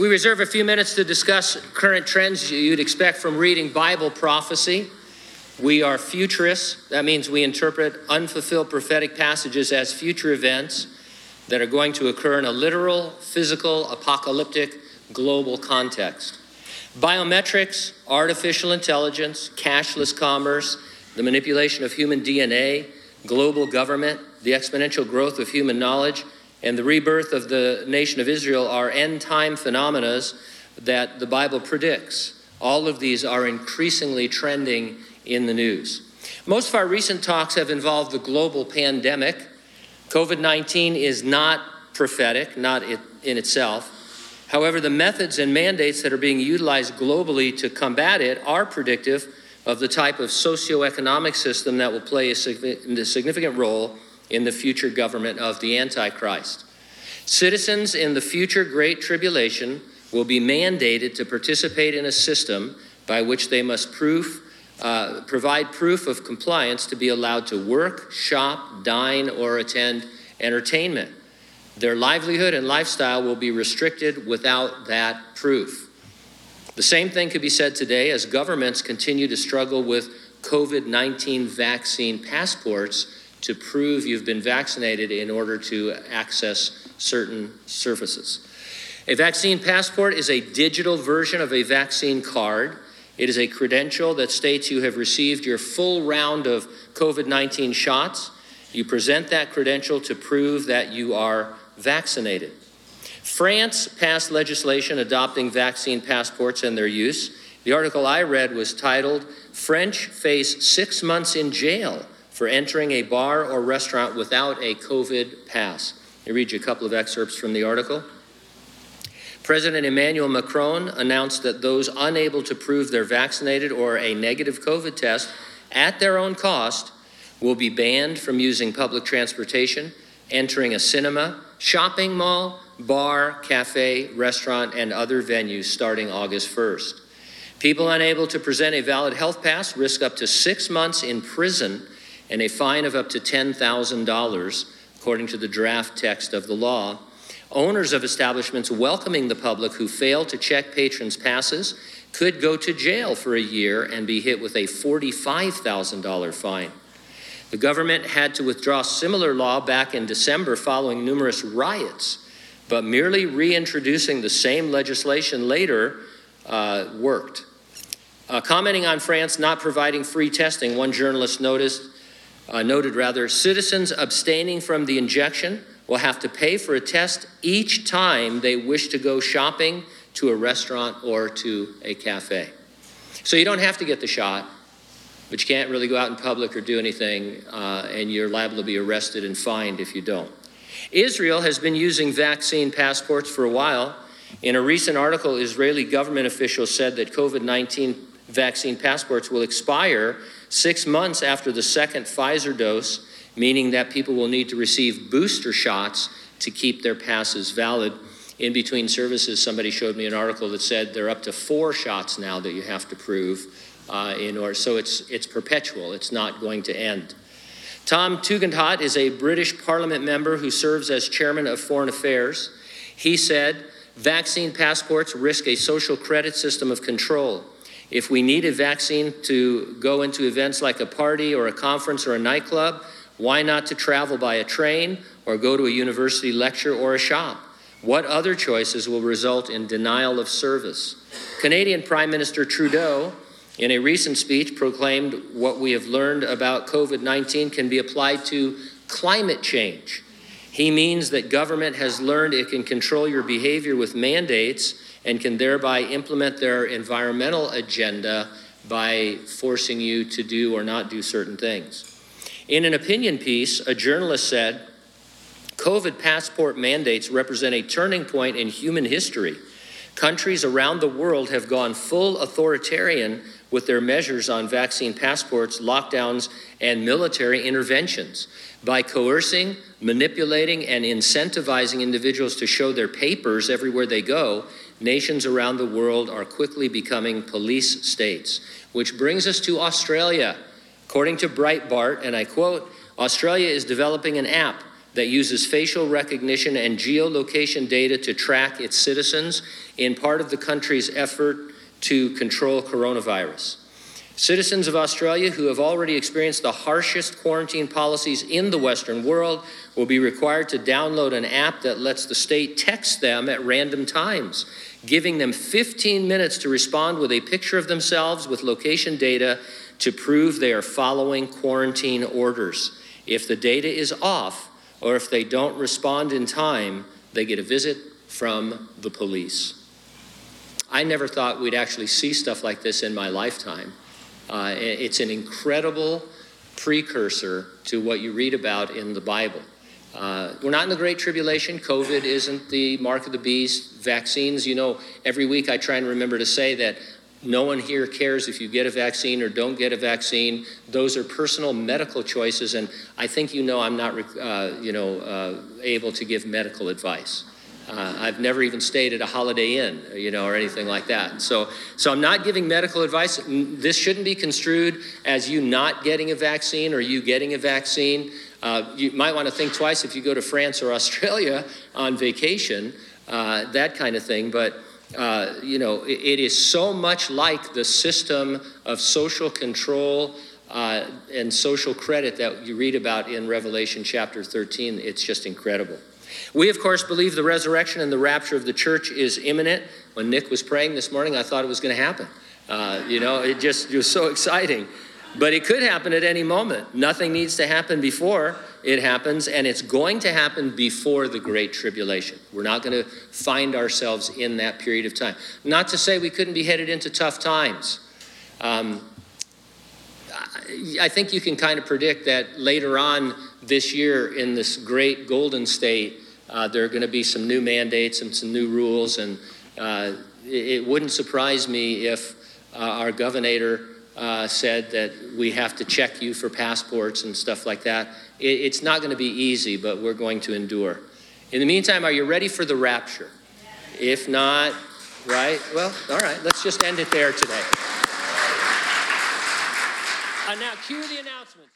We reserve a few minutes to discuss current trends you'd expect from reading Bible prophecy. We are futurists. That means we interpret unfulfilled prophetic passages as future events that are going to occur in a literal, physical, apocalyptic, global context. Biometrics, artificial intelligence, cashless commerce, the manipulation of human DNA, global government, the exponential growth of human knowledge, and the rebirth of the nation of Israel are end time phenomena that the Bible predicts. All of these are increasingly trending in the news. Most of our recent talks have involved the global pandemic. COVID 19 is not prophetic, not in itself. However, the methods and mandates that are being utilized globally to combat it are predictive of the type of socioeconomic system that will play a significant role in the future government of the Antichrist. Citizens in the future Great Tribulation will be mandated to participate in a system by which they must prove, uh, provide proof of compliance to be allowed to work, shop, dine, or attend entertainment. Their livelihood and lifestyle will be restricted without that proof. The same thing could be said today as governments continue to struggle with COVID 19 vaccine passports to prove you've been vaccinated in order to access certain services. A vaccine passport is a digital version of a vaccine card. It is a credential that states you have received your full round of COVID 19 shots. You present that credential to prove that you are vaccinated. France passed legislation adopting vaccine passports and their use. The article I read was titled French Face Six Months in Jail for Entering a Bar or Restaurant Without a COVID Pass. I read you a couple of excerpts from the article. President Emmanuel Macron announced that those unable to prove they're vaccinated or a negative COVID test at their own cost will be banned from using public transportation, entering a cinema, shopping mall, bar, cafe, restaurant, and other venues starting August 1st. People unable to present a valid health pass risk up to six months in prison and a fine of up to $10,000, according to the draft text of the law. Owners of establishments welcoming the public who fail to check patrons' passes could go to jail for a year and be hit with a $45,000 fine. The government had to withdraw similar law back in December following numerous riots, but merely reintroducing the same legislation later uh, worked. Uh, commenting on France not providing free testing, one journalist noticed, uh, noted rather, citizens abstaining from the injection will have to pay for a test each time they wish to go shopping to a restaurant or to a cafe. So you don't have to get the shot but you can't really go out in public or do anything, uh, and you're liable to be arrested and fined if you don't. Israel has been using vaccine passports for a while. In a recent article, Israeli government officials said that COVID 19 vaccine passports will expire six months after the second Pfizer dose, meaning that people will need to receive booster shots to keep their passes valid. In between services, somebody showed me an article that said they're up to four shots now that you have to prove uh, in order. So it's, it's perpetual, it's not going to end. Tom Tugendhat is a British Parliament member who serves as chairman of Foreign Affairs. He said, Vaccine passports risk a social credit system of control. If we need a vaccine to go into events like a party or a conference or a nightclub, why not to travel by a train or go to a university lecture or a shop? What other choices will result in denial of service? Canadian Prime Minister Trudeau in a recent speech, proclaimed what we have learned about COVID 19 can be applied to climate change. He means that government has learned it can control your behavior with mandates and can thereby implement their environmental agenda by forcing you to do or not do certain things. In an opinion piece, a journalist said COVID passport mandates represent a turning point in human history. Countries around the world have gone full authoritarian with their measures on vaccine passports, lockdowns, and military interventions. By coercing, manipulating, and incentivizing individuals to show their papers everywhere they go, nations around the world are quickly becoming police states. Which brings us to Australia. According to Breitbart, and I quote, Australia is developing an app that uses facial recognition and geolocation data to track its citizens in part of the country's effort to control coronavirus. Citizens of Australia who have already experienced the harshest quarantine policies in the Western world will be required to download an app that lets the state text them at random times, giving them 15 minutes to respond with a picture of themselves with location data to prove they are following quarantine orders. If the data is off, or if they don't respond in time, they get a visit from the police. I never thought we'd actually see stuff like this in my lifetime. Uh, it's an incredible precursor to what you read about in the Bible. Uh, we're not in the Great Tribulation. COVID isn't the mark of the beast. Vaccines, you know, every week I try and remember to say that no one here cares if you get a vaccine or don't get a vaccine. Those are personal medical choices, and I think you know I'm not, uh, you know, uh, able to give medical advice. Uh, I've never even stayed at a Holiday Inn, you know, or anything like that. So, so I'm not giving medical advice. This shouldn't be construed as you not getting a vaccine or you getting a vaccine. Uh, you might want to think twice if you go to France or Australia on vacation, uh, that kind of thing. But uh, you know, it, it is so much like the system of social control. Uh, and social credit that you read about in Revelation chapter 13, it's just incredible. We, of course, believe the resurrection and the rapture of the church is imminent. When Nick was praying this morning, I thought it was going to happen. Uh, you know, it just it was so exciting. But it could happen at any moment. Nothing needs to happen before it happens, and it's going to happen before the Great Tribulation. We're not going to find ourselves in that period of time. Not to say we couldn't be headed into tough times. Um, I think you can kind of predict that later on this year in this great golden state, uh, there are going to be some new mandates and some new rules, and uh, it, it, wouldn't surprise me if uh, our governor uh, said that we have to check you for passports and stuff like that. It, it's not going to be easy, but we're going to endure. In the meantime, are you ready for the rapture? If not, right? Well, all right, let's just end it there today. Uh, now, cue the announcement.